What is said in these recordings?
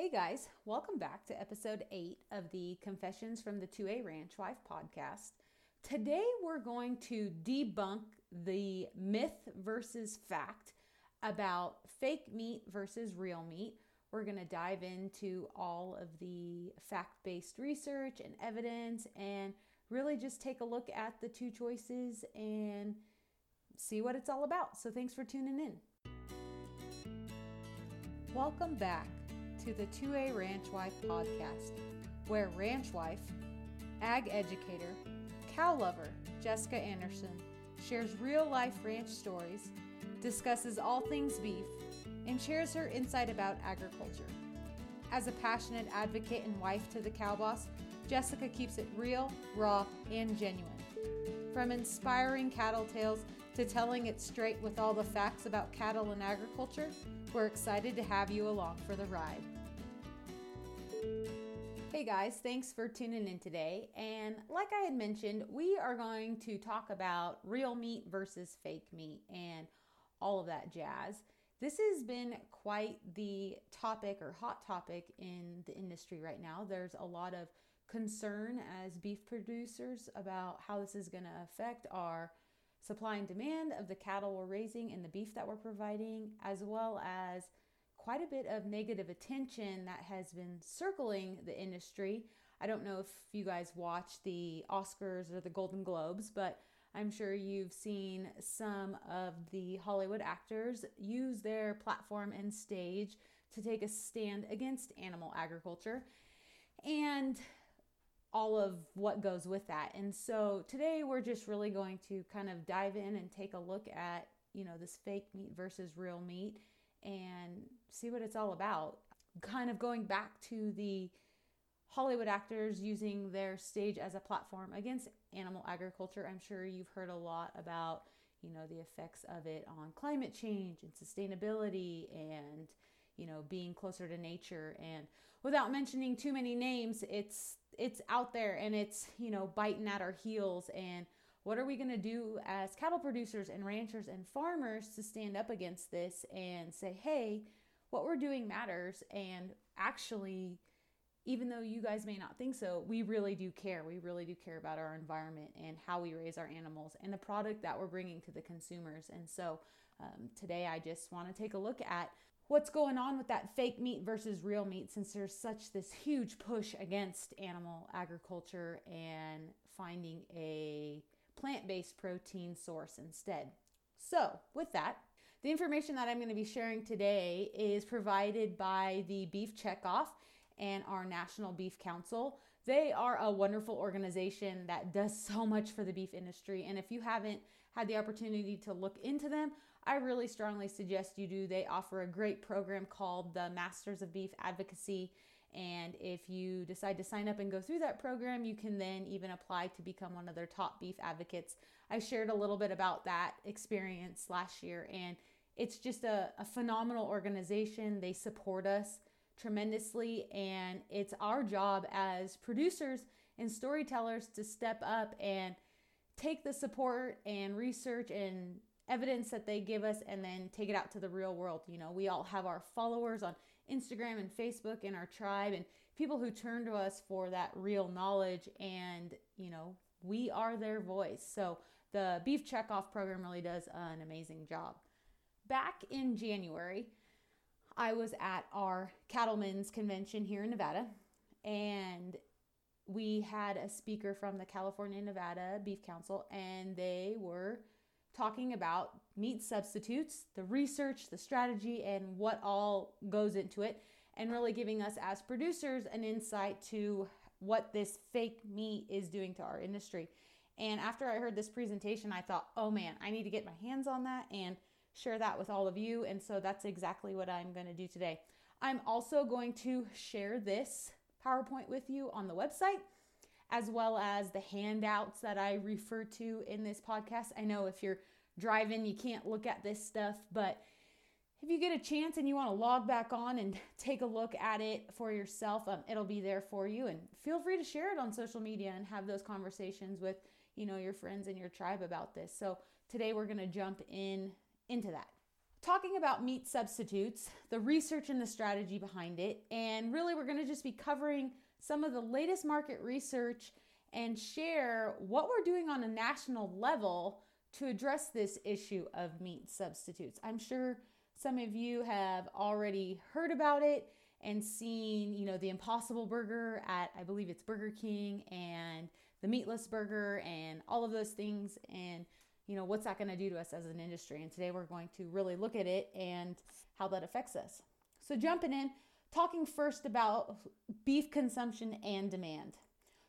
Hey guys, welcome back to episode 8 of the Confessions from the 2A Ranch Wife podcast. Today we're going to debunk the myth versus fact about fake meat versus real meat. We're going to dive into all of the fact based research and evidence and really just take a look at the two choices and see what it's all about. So thanks for tuning in. Welcome back to the 2A Ranch Wife podcast, where ranch wife, ag educator, cow lover Jessica Anderson shares real life ranch stories, discusses all things beef, and shares her insight about agriculture. As a passionate advocate and wife to the cow boss, Jessica keeps it real, raw, and genuine. From inspiring cattle tales to telling it straight with all the facts about cattle and agriculture, we're excited to have you along for the ride. Hey guys, thanks for tuning in today. And like I had mentioned, we are going to talk about real meat versus fake meat and all of that jazz. This has been quite the topic or hot topic in the industry right now. There's a lot of concern as beef producers about how this is going to affect our supply and demand of the cattle we're raising and the beef that we're providing, as well as quite a bit of negative attention that has been circling the industry. I don't know if you guys watch the Oscars or the Golden Globes, but I'm sure you've seen some of the Hollywood actors use their platform and stage to take a stand against animal agriculture and all of what goes with that. And so today we're just really going to kind of dive in and take a look at, you know, this fake meat versus real meat and see what it's all about. Kind of going back to the Hollywood actors using their stage as a platform against animal agriculture. I'm sure you've heard a lot about, you know, the effects of it on climate change and sustainability and, you know, being closer to nature and without mentioning too many names, it's it's out there and it's, you know, biting at our heels and what are we going to do as cattle producers and ranchers and farmers to stand up against this and say, hey, what we're doing matters? And actually, even though you guys may not think so, we really do care. We really do care about our environment and how we raise our animals and the product that we're bringing to the consumers. And so um, today I just want to take a look at what's going on with that fake meat versus real meat since there's such this huge push against animal agriculture and finding a plant based protein source instead. So, with that, the information that I'm going to be sharing today is provided by the Beef Checkoff and our National Beef Council. They are a wonderful organization that does so much for the beef industry. And if you haven't had the opportunity to look into them, I really strongly suggest you do. They offer a great program called the Masters of Beef Advocacy. And if you decide to sign up and go through that program, you can then even apply to become one of their top beef advocates. I shared a little bit about that experience last year, and it's just a, a phenomenal organization. They support us tremendously, and it's our job as producers and storytellers to step up and take the support and research and evidence that they give us and then take it out to the real world. You know, we all have our followers on Instagram and Facebook and our tribe and people who turn to us for that real knowledge and, you know, we are their voice. So the Beef Checkoff program really does an amazing job. Back in January, I was at our cattlemen's convention here in Nevada and we had a speaker from the California Nevada Beef Council and they were talking about meat substitutes, the research, the strategy, and what all goes into it, and really giving us as producers an insight to what this fake meat is doing to our industry. And after I heard this presentation, I thought, oh man, I need to get my hands on that and share that with all of you. And so that's exactly what I'm going to do today. I'm also going to share this PowerPoint with you on the website as well as the handouts that I refer to in this podcast. I know if you're driving, you can't look at this stuff, but if you get a chance and you want to log back on and take a look at it for yourself, um, it'll be there for you. And feel free to share it on social media and have those conversations with you know your friends and your tribe about this. So today we're going to jump in into that. talking about meat substitutes, the research and the strategy behind it, and really we're going to just be covering some of the latest market research and share what we're doing on a national level to address this issue of meat substitutes. I'm sure some of you have already heard about it and seen, you know, the Impossible Burger at I believe it's Burger King and the meatless burger and all of those things and you know, what's that going to do to us as an industry? And today we're going to really look at it and how that affects us. So, jumping in, talking first about beef consumption and demand.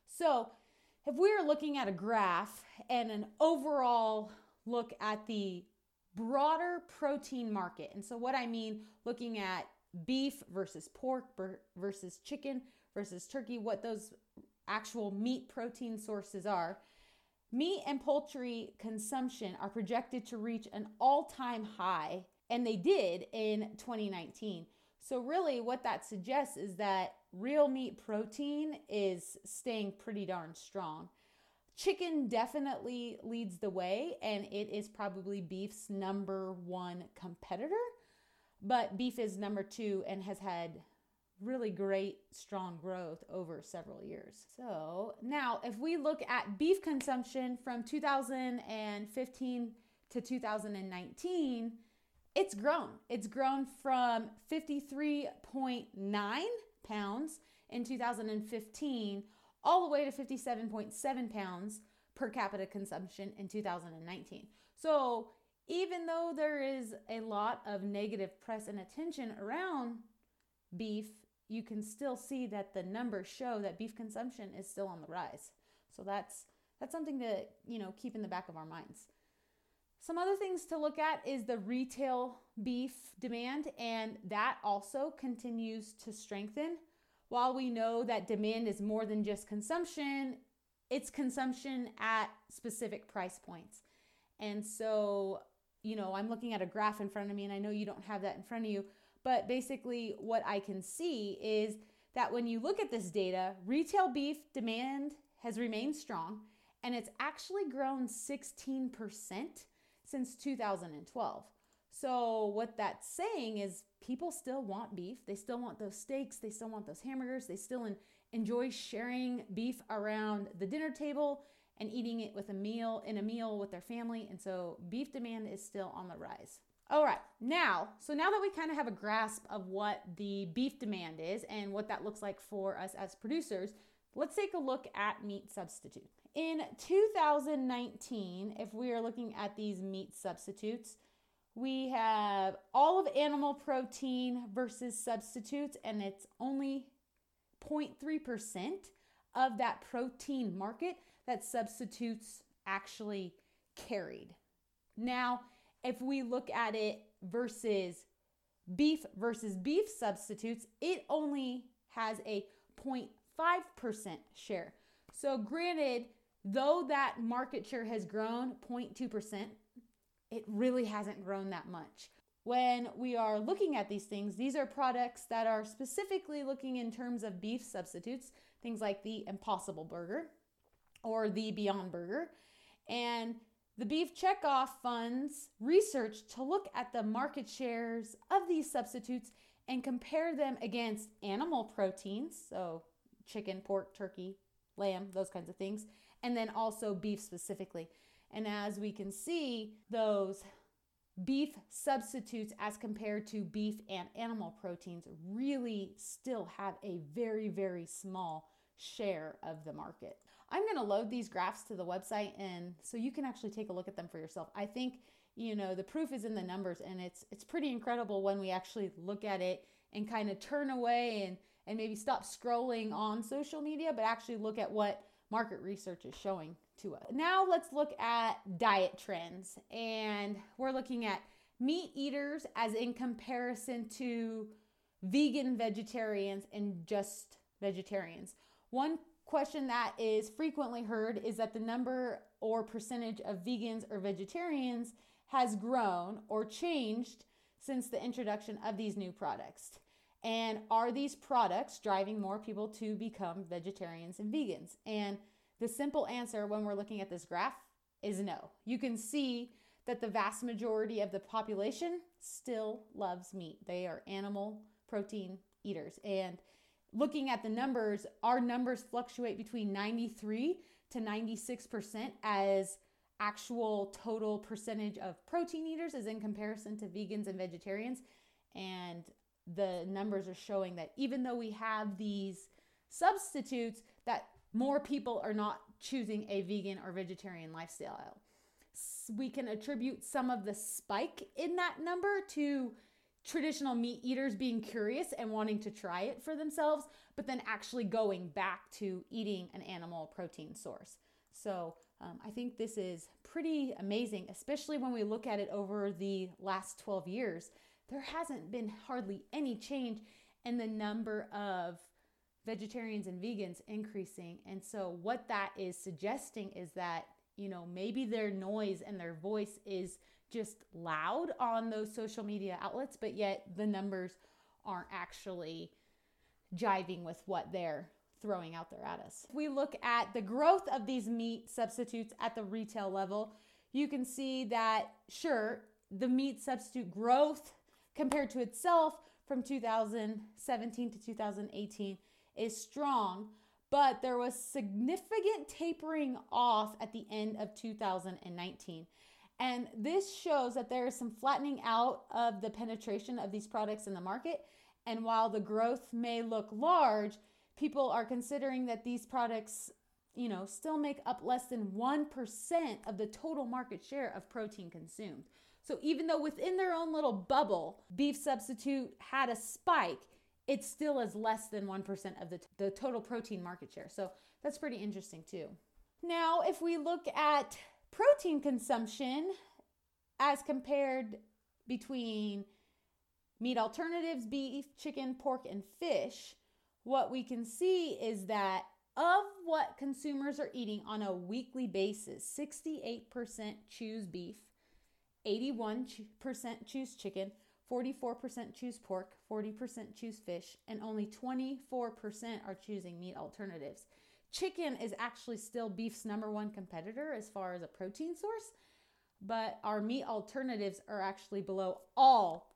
So, if we are looking at a graph and an overall look at the broader protein market, and so what I mean looking at beef versus pork versus chicken versus turkey, what those actual meat protein sources are, Meat and poultry consumption are projected to reach an all time high, and they did in 2019. So, really, what that suggests is that real meat protein is staying pretty darn strong. Chicken definitely leads the way, and it is probably beef's number one competitor. But beef is number two and has had really great, strong growth over several years. So now, if we look at beef consumption from 2015 to 2019, it's grown. It's grown from 53.9 pounds in 2015 all the way to 57.7 pounds per capita consumption in 2019. So, even though there is a lot of negative press and attention around beef you can still see that the numbers show that beef consumption is still on the rise. So that's that's something to, you know, keep in the back of our minds. Some other things to look at is the retail beef demand and that also continues to strengthen. While we know that demand is more than just consumption, it's consumption at specific price points. And so, you know, I'm looking at a graph in front of me and I know you don't have that in front of you, but basically, what I can see is that when you look at this data, retail beef demand has remained strong and it's actually grown 16% since 2012. So, what that's saying is people still want beef. They still want those steaks. They still want those hamburgers. They still enjoy sharing beef around the dinner table and eating it with a meal in a meal with their family. And so, beef demand is still on the rise. All right, now, so now that we kind of have a grasp of what the beef demand is and what that looks like for us as producers, let's take a look at meat substitute. In 2019, if we are looking at these meat substitutes, we have all of animal protein versus substitutes, and it's only 0.3% of that protein market that substitutes actually carried. Now, if we look at it versus beef versus beef substitutes, it only has a 0.5% share. So, granted, though that market share has grown 0.2%, it really hasn't grown that much. When we are looking at these things, these are products that are specifically looking in terms of beef substitutes, things like the Impossible Burger or the Beyond Burger. And the Beef Checkoff funds research to look at the market shares of these substitutes and compare them against animal proteins, so chicken, pork, turkey, lamb, those kinds of things, and then also beef specifically. And as we can see, those beef substitutes as compared to beef and animal proteins really still have a very, very small share of the market. I'm going to load these graphs to the website and so you can actually take a look at them for yourself. I think, you know, the proof is in the numbers and it's it's pretty incredible when we actually look at it and kind of turn away and and maybe stop scrolling on social media but actually look at what market research is showing to us. Now let's look at diet trends and we're looking at meat eaters as in comparison to vegan vegetarians and just vegetarians. One question that is frequently heard is that the number or percentage of vegans or vegetarians has grown or changed since the introduction of these new products. And are these products driving more people to become vegetarians and vegans? And the simple answer when we're looking at this graph is no. You can see that the vast majority of the population still loves meat. They are animal protein eaters. And looking at the numbers, our numbers fluctuate between 93 to 96% as actual total percentage of protein eaters is in comparison to vegans and vegetarians. And the numbers are showing that even though we have these substitutes, that more people are not choosing a vegan or vegetarian lifestyle. We can attribute some of the spike in that number to traditional meat eaters being curious and wanting to try it for themselves, but then actually going back to eating an animal protein source. So um, I think this is pretty amazing, especially when we look at it over the last 12 years. There hasn't been hardly any change in the number of vegetarians and vegans increasing. And so, what that is suggesting is that, you know, maybe their noise and their voice is just loud on those social media outlets, but yet the numbers aren't actually jiving with what they're throwing out there at us. If we look at the growth of these meat substitutes at the retail level, you can see that, sure, the meat substitute growth compared to itself from 2017 to 2018 is strong, but there was significant tapering off at the end of 2019. And this shows that there is some flattening out of the penetration of these products in the market. And while the growth may look large, people are considering that these products, you know, still make up less than 1% of the total market share of protein consumed. So even though within their own little bubble, beef substitute had a spike, it still is less than 1% of the, t- the total protein market share. So that's pretty interesting too. Now, if we look at protein consumption as compared between meat alternatives, beef, chicken, pork, and fish, what we can see is that of what consumers are eating on a weekly basis, 68% choose beef, 81% choose chicken, 44% choose pork, 40% choose fish, and only 24% are choosing meat alternatives. Chicken is actually still beef's number one competitor as far as a protein source, but our meat alternatives are actually below all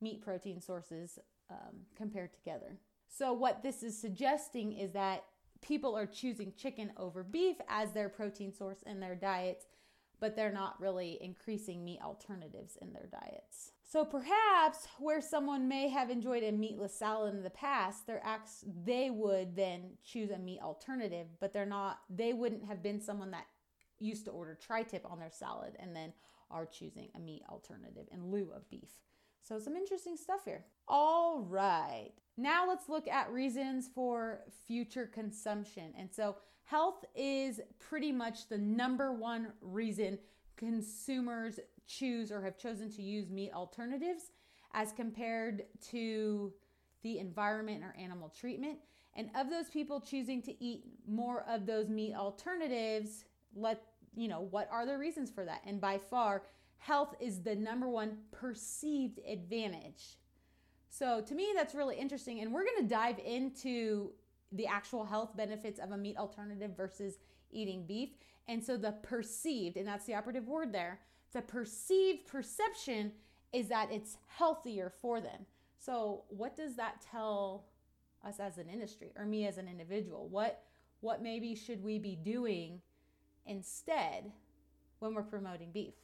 meat protein sources um, compared together. So, what this is suggesting is that people are choosing chicken over beef as their protein source in their diets, but they're not really increasing meat alternatives in their diets. So perhaps where someone may have enjoyed a meatless salad in the past, they're acts, they would then choose a meat alternative, but they're not they wouldn't have been someone that used to order tri-tip on their salad and then are choosing a meat alternative in lieu of beef. So some interesting stuff here. All right. Now let's look at reasons for future consumption. And so health is pretty much the number one reason consumers choose or have chosen to use meat alternatives as compared to the environment or animal treatment. And of those people choosing to eat more of those meat alternatives, let you know what are the reasons for that. And by far, health is the number one perceived advantage. So to me, that's really interesting. And we're going to dive into the actual health benefits of a meat alternative versus eating beef. And so the perceived, and that's the operative word there, the perceived perception is that it's healthier for them. So, what does that tell us as an industry or me as an individual? What what maybe should we be doing instead when we're promoting beef?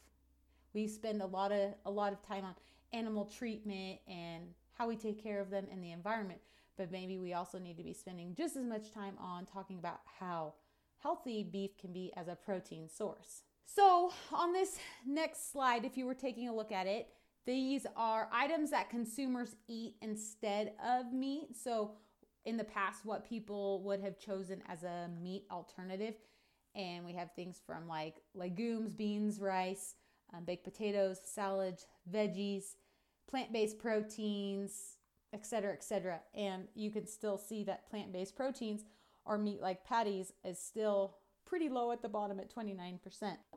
We spend a lot of a lot of time on animal treatment and how we take care of them in the environment, but maybe we also need to be spending just as much time on talking about how healthy beef can be as a protein source. So, on this next slide, if you were taking a look at it, these are items that consumers eat instead of meat. So, in the past, what people would have chosen as a meat alternative. And we have things from like legumes, beans, rice, um, baked potatoes, salads, veggies, plant based proteins, etc., etc. And you can still see that plant based proteins or meat like patties is still pretty low at the bottom at 29%.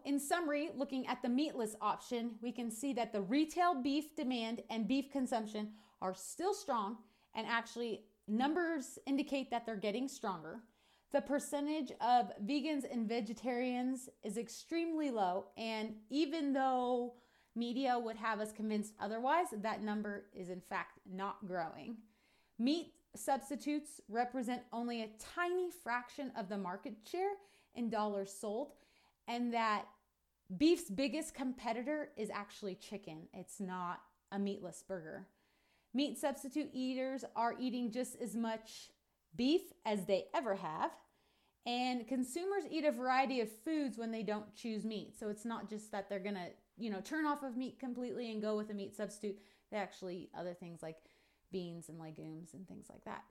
In summary, looking at the meatless option, we can see that the retail beef demand and beef consumption are still strong and actually numbers indicate that they're getting stronger. The percentage of vegans and vegetarians is extremely low. And even though media would have us convinced otherwise, that number is in fact not growing. Meat substitutes represent only a tiny fraction of the market share in dollars sold, and that beef's biggest competitor is actually chicken. It's not a meatless burger. Meat substitute eaters are eating just as much beef as they ever have. And consumers eat a variety of foods when they don't choose meat. So it's not just that they're going to, you know, turn off of meat completely and go with a meat substitute. They actually eat other things like beans and legumes and things like that.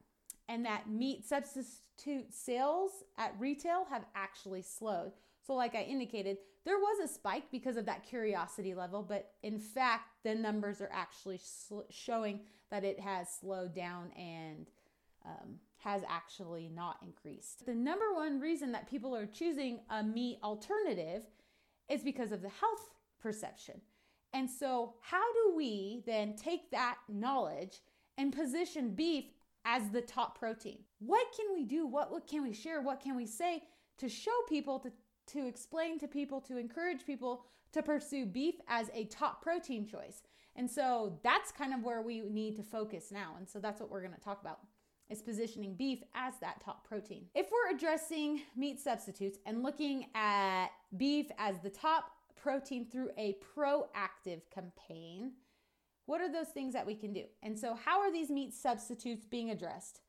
And that meat substitute sales at retail have actually slowed. So, like I indicated, there was a spike because of that curiosity level, but in fact, the numbers are actually sl- showing that it has slowed down and um, has actually not increased. The number one reason that people are choosing a meat alternative is because of the health perception. And so, how do we then take that knowledge and position beef as the top protein? What can we do? What, what can we share? What can we say to show people, to, to explain to people, to encourage people to pursue beef as a top protein choice? And so that's kind of where we need to focus now. And so that's what we're going to talk about is positioning beef as that top protein. If we're addressing meat substitutes and looking at beef as the top protein through a proactive campaign, what are those things that we can do? And so, how are these meat substitutes being addressed?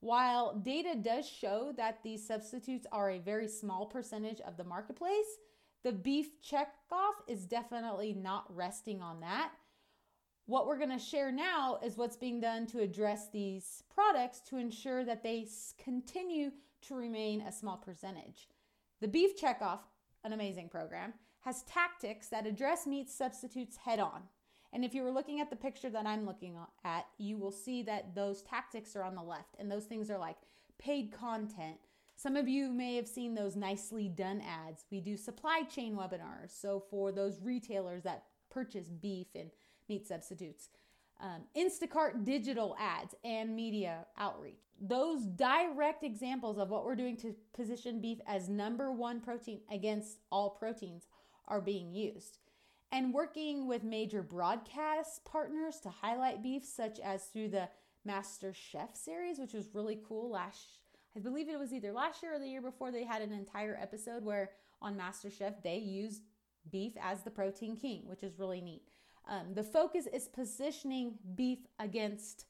While data does show that these substitutes are a very small percentage of the marketplace, the beef checkoff is definitely not resting on that. What we're going to share now is what's being done to address these products to ensure that they continue to remain a small percentage. The Beef Checkoff, an amazing program, has tactics that address meat substitutes head on. And if you were looking at the picture that I'm looking at, you will see that those tactics are on the left. And those things are like paid content. Some of you may have seen those nicely done ads. We do supply chain webinars. So for those retailers that purchase beef and meat substitutes. Um, Instacart digital ads and media outreach. Those direct examples of what we're doing to position beef as number one protein against all proteins are being used. And working with major broadcast partners to highlight beef, such as through the Master Chef series, which was really cool. Last, I believe it was either last year or the year before, they had an entire episode where on Master Chef they used beef as the protein king, which is really neat. Um, the focus is positioning beef against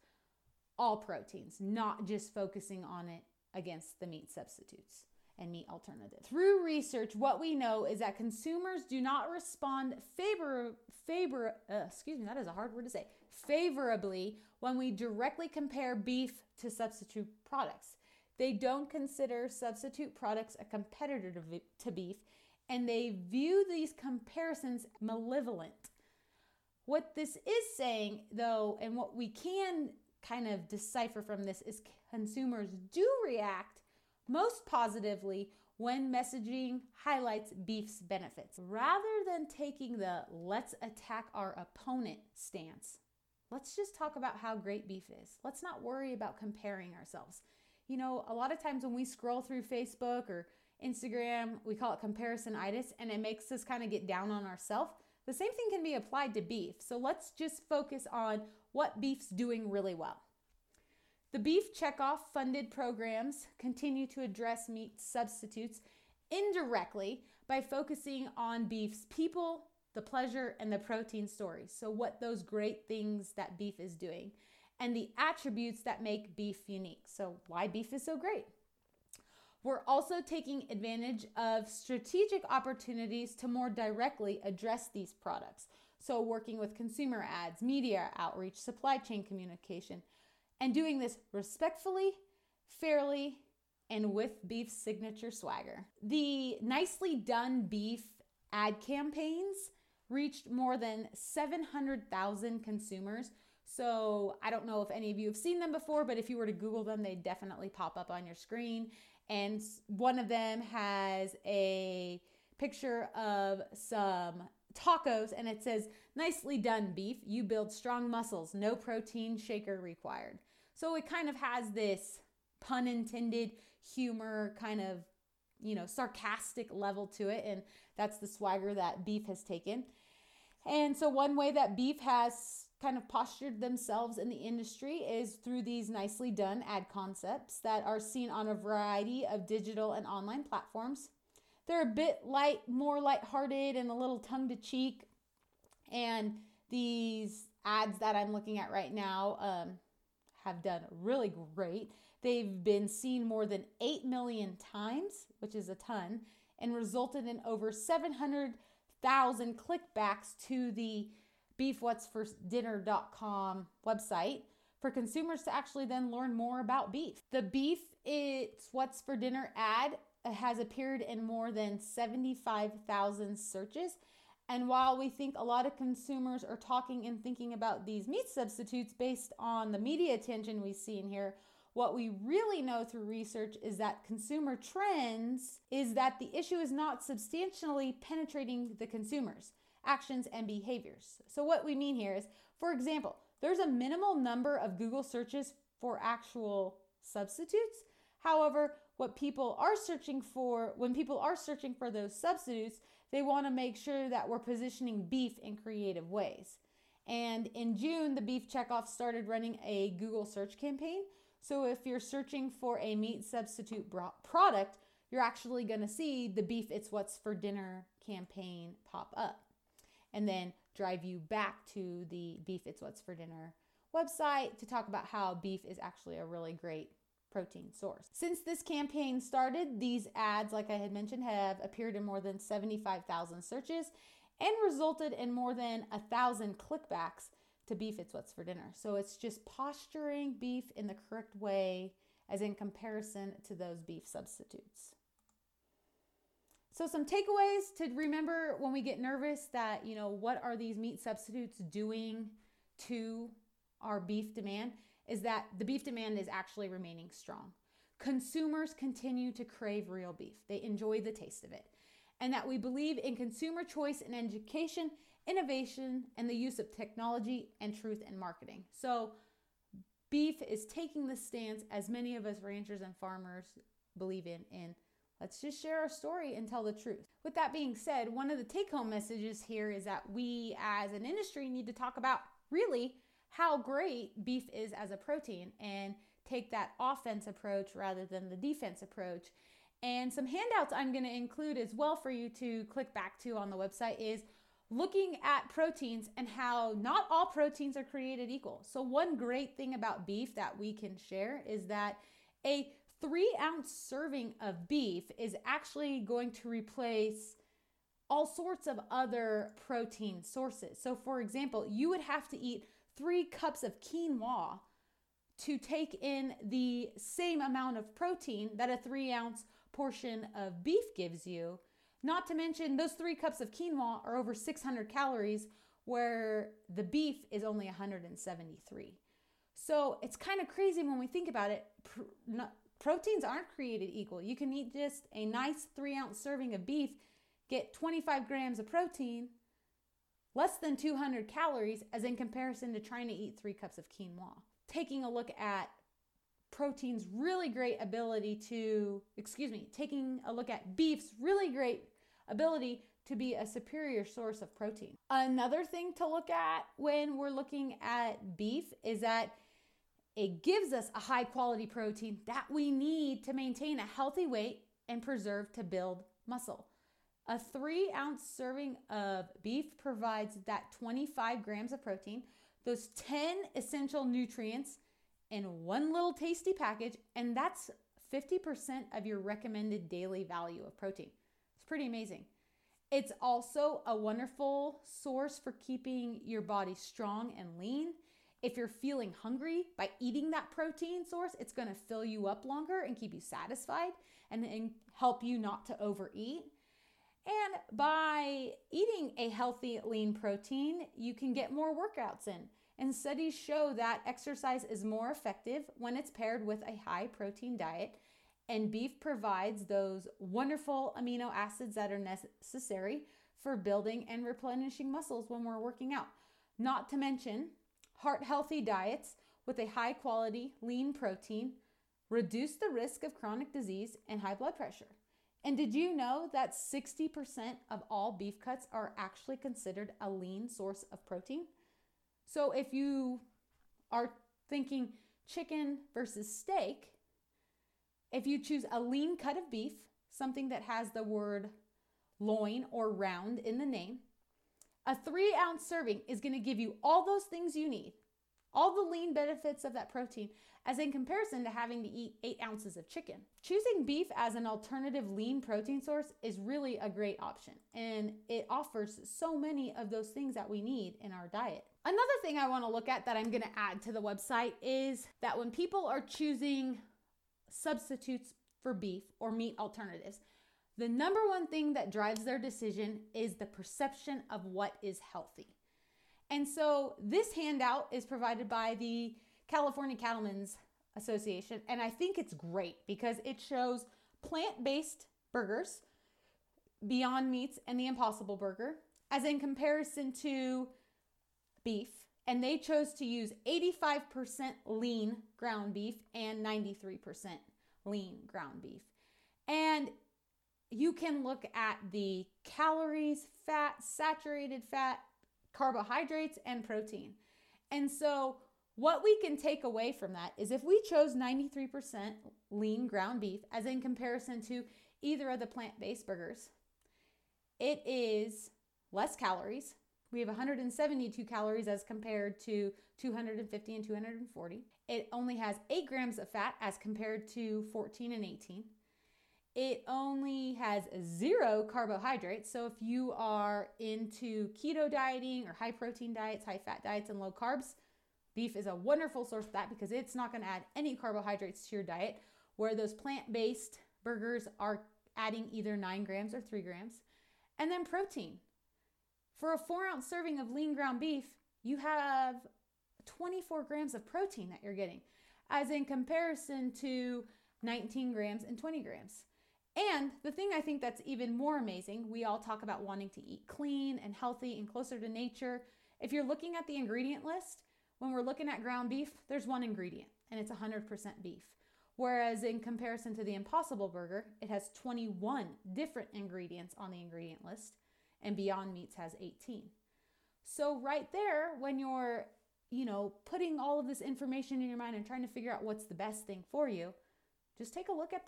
all proteins, not just focusing on it against the meat substitutes and meat alternatives. Through research, what we know is that consumers do not respond favor favor uh, excuse me, that is a hard word to say. favorably when we directly compare beef to substitute products. They don't consider substitute products a competitor to, to beef and they view these comparisons malevolent. What this is saying, though, and what we can kind of decipher from this is consumers do react most positively when messaging highlights beef's benefits rather than taking the let's attack our opponent stance. Let's just talk about how great beef is. Let's not worry about comparing ourselves. You know, a lot of times when we scroll through Facebook or Instagram, we call it comparisonitis and it makes us kind of get down on ourselves. The same thing can be applied to beef. So let's just focus on what beef's doing really well. The beef checkoff funded programs continue to address meat substitutes indirectly by focusing on beef's people, the pleasure, and the protein stories. So, what those great things that beef is doing and the attributes that make beef unique. So, why beef is so great. We're also taking advantage of strategic opportunities to more directly address these products. So, working with consumer ads, media outreach, supply chain communication, and doing this respectfully, fairly, and with beef's signature swagger. The nicely done beef ad campaigns reached more than 700,000 consumers. So I don't know if any of you have seen them before, but if you were to Google them, they definitely pop up on your screen and one of them has a picture of some tacos and it says nicely done beef you build strong muscles no protein shaker required so it kind of has this pun intended humor, kind of, you know, sarcastic level to it. And that's the swagger that beef has taken. And so, one way that beef has kind of postured themselves in the industry is through these nicely done ad concepts that are seen on a variety of digital and online platforms. They're a bit light, more lighthearted, and a little tongue to cheek. And these ads that I'm looking at right now um, have done really great. They've been seen more than 8 million times, which is a ton, and resulted in over 700,000 clickbacks to the beefwhatsfordinner.com website for consumers to actually then learn more about beef. The beef it's what's for dinner ad has appeared in more than 75,000 searches. And while we think a lot of consumers are talking and thinking about these meat substitutes based on the media attention we see in here, what we really know through research is that consumer trends is that the issue is not substantially penetrating the consumers actions, and behaviors. So, what we mean here is, for example, there's a minimal number of Google searches for actual substitutes. However, what people are searching for, when people are searching for those substitutes, they want to make sure that we're positioning beef in creative ways. And in June, the Beef Checkoff started running a Google search campaign. So if you're searching for a meat substitute product, you're actually going to see the Beef It's What's for Dinner campaign pop up and then drive you back to the Beef It's What's for Dinner website to talk about how beef is actually a really great protein source. Since this campaign started, these ads, like I had mentioned, have appeared in more than 75,000 searches and resulted in more than a thousand clickbacks to beef it's what's for dinner. So it's just posturing beef in the correct way as in comparison to those beef substitutes. So, some takeaways to remember when we get nervous that, you know, what are these meat substitutes doing to our beef demand is that the beef demand is actually remaining strong. Consumers continue to crave real beef, they enjoy the taste of it. And that we believe in consumer choice and education, innovation, and the use of technology and truth in marketing. So, beef is taking the stance as many of us ranchers and farmers believe in in Let's just share our story and tell the truth. With that being said, one of the take home messages here is that we as an industry need to talk about really how great beef is as a protein and take that offense approach rather than the defense approach. And some handouts I'm going to include as well for you to click back to on the website is looking at proteins and how not all proteins are created equal. So, one great thing about beef that we can share is that a three ounce serving of beef is actually going to replace all sorts of other protein sources. So, for example, you would have to eat three cups of quinoa to take in the same amount of protein that a three ounce portion of beef gives you. Not to mention, those three cups of quinoa are over 600 calories, where the beef is only 173. So it's kind of crazy when we think about it. Proteins aren't created equal. You can eat just a nice three ounce serving of beef, get 25 grams of protein, less than 200 calories, as in comparison to trying to eat three cups of quinoa. Taking a look at protein's really great ability to, excuse me, taking a look at beef's really great ability to be a superior source of protein. Another thing to look at when we're looking at beef is that it gives us a high quality protein that we need to maintain a healthy weight and preserve to build muscle. A three ounce serving of beef provides that 25 grams of protein, those 10 essential nutrients in one little tasty package, and that's 50% of your recommended daily value of protein. It's pretty amazing. It's also a wonderful source for keeping your body strong and lean. If you're feeling hungry by eating that protein source, it's to fill you up longer and keep you satisfied and, and help you not to overeat. And by eating a healthy, lean protein, you can get more workouts in. And studies show that exercise is more effective when it's paired with a high protein diet. And beef provides those wonderful amino acids that are necessary for building and replenishing muscles when we're working out. Not to mention, heart healthy diets with a high quality lean protein reduce the risk of chronic disease and high blood pressure. And did you know that 60% of all beef cuts are actually considered a lean source of protein? So if you are thinking chicken versus steak, if you choose a lean cut of beef, something that has the word loin or round in the name, a three ounce serving is going to give you all those things you need, all the lean benefits of that protein, as in comparison to having to eat eight ounces of chicken. Choosing beef as an alternative lean protein source is really a great option, and it offers so many of those things that we need in our diet. Another thing I want to look at that I'm going to add to the website is that when people are choosing substitutes for beef or meat alternatives, the number one thing that drives their decision is the perception of what is healthy. And so this handout is provided by the California Cattlemen's Association, and I think it's great because it shows plant based burgers, Beyond Meats, and the Impossible Burger, as in comparison to beef. And they chose to use 85% lean ground beef and 93% lean ground beef. And you can look at the calories, fat, saturated fat, carbohydrates, and protein. And so, what we can take away from that is if we chose 93% lean ground beef, as in comparison to either of the plant based burgers, it is less calories. We have 172 calories as compared to 250 and 240. It only has 8 grams of fat as compared to 14 and 18. It only has zero carbohydrates. So if you are into keto dieting or high protein diets, high fat diets, and low carbs, beef is a wonderful source of that because it's not going to add any carbohydrates to your diet. Where those plant based burgers are adding either nine grams or three grams. And then protein. For a four ounce serving of lean ground beef, you have 24 grams of protein that you're getting, as in comparison to 19 grams and 20 grams. And the thing I think that's even more amazing, we all talk about wanting to eat clean and healthy and closer to nature. If you're looking at the ingredient list, when we're looking at ground beef, there's one ingredient and it's 100% beef. Whereas in comparison to the Impossible Burger, it has 21 different ingredients on the ingredient list and Beyond Meats has 18. So right there, when you're, you know, putting all of this information in your mind and trying to figure out what's the best thing for you, just take a look at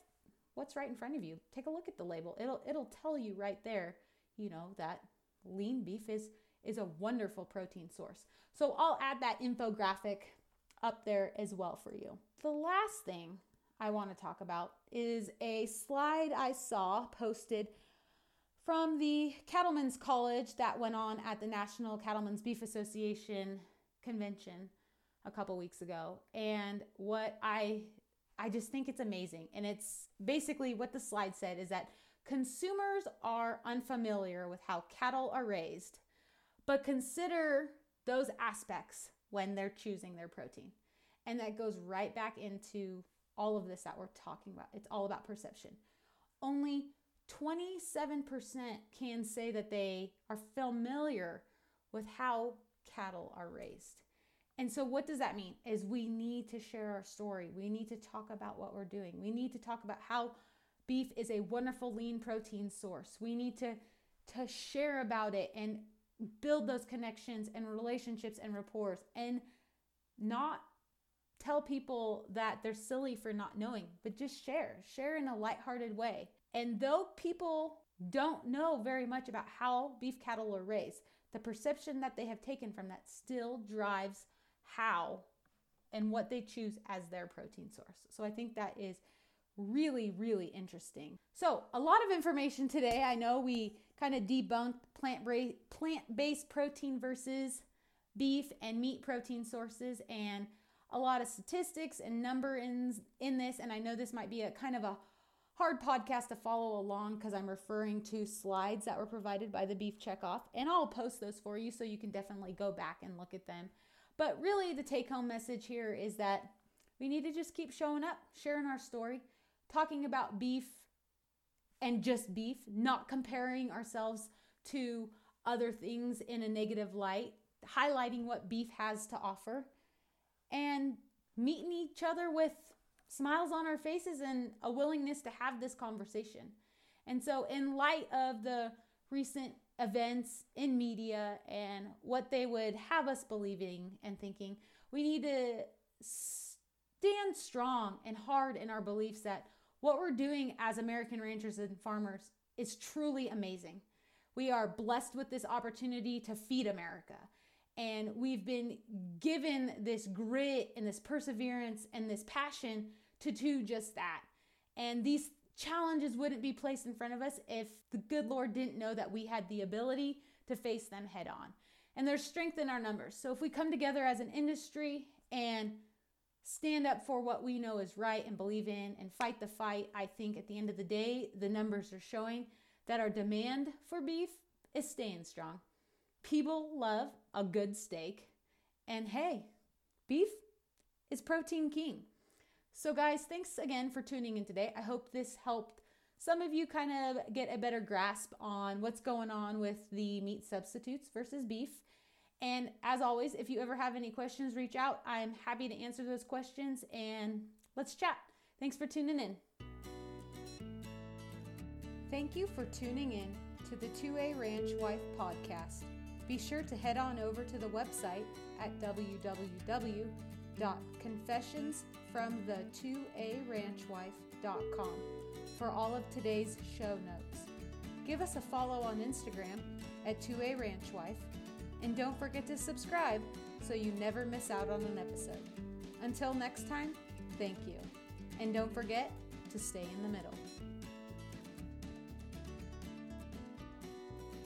what's right in front of you. Take a look at the label. It'll it'll tell you right there, you know, that lean beef is is a wonderful protein source. So I'll add that infographic up there as well for you. The last thing I want to talk about is a slide I saw posted from the Cattlemen's College that went on at the National Cattlemen's Beef Association convention a couple weeks ago. And what I I just think it's amazing. And it's basically what the slide said is that consumers are unfamiliar with how cattle are raised, but consider those aspects when they're choosing their protein. And that goes right back into all of this that we're talking about. It's all about perception. Only 27% can say that they are familiar with how cattle are raised. And so, what does that mean? Is we need to share our story. We need to talk about what we're doing. We need to talk about how beef is a wonderful lean protein source. We need to, to share about it and build those connections and relationships and rapport and not tell people that they're silly for not knowing, but just share. Share in a lighthearted way. And though people don't know very much about how beef cattle are raised, the perception that they have taken from that still drives how and what they choose as their protein source. So I think that is really, really interesting. So, a lot of information today. I know we kind of debunked plant plant-based protein versus beef and meat protein sources and a lot of statistics and number in, in this and I know this might be a kind of a hard podcast to follow along because I'm referring to slides that were provided by the Beef Checkoff and I'll post those for you so you can definitely go back and look at them. But really, the take home message here is that we need to just keep showing up, sharing our story, talking about beef and just beef, not comparing ourselves to other things in a negative light, highlighting what beef has to offer, and meeting each other with smiles on our faces and a willingness to have this conversation. And so, in light of the recent events in media and what they would have us believing and thinking, we need to stand strong and hard in our beliefs that what we're doing as American ranchers and farmers is truly amazing. We are blessed with this opportunity to feed America. And we've been given this grit and this perseverance and this passion to do just that. And these challenges wouldn't be placed in front of us if the good Lord didn't know that we had the ability to face them head on. And there's strength in our numbers. So if we come together as an industry and stand up for what we know is right and believe in and fight the fight, I think at the end of the day, the numbers are showing that our demand for beef is staying strong. People love a good steak. And hey, beef is protein king. So, guys, thanks again for tuning in today. I hope this helped some of you kind of get a better grasp on what's going on with the meat substitutes versus beef. And as always, if you ever have any questions, reach out. I'm happy to answer those questions and let's chat. Thanks for tuning in. Thank you for tuning in to the 2A Ranch Wife podcast. Be sure to head on over to the website at www.confessionsfromthe2aranchwife.com for all of today's show notes. Give us a follow on Instagram at 2A Ranch Wife, and don't forget to subscribe so you never miss out on an episode. Until next time, thank you. And don't forget to stay in the middle.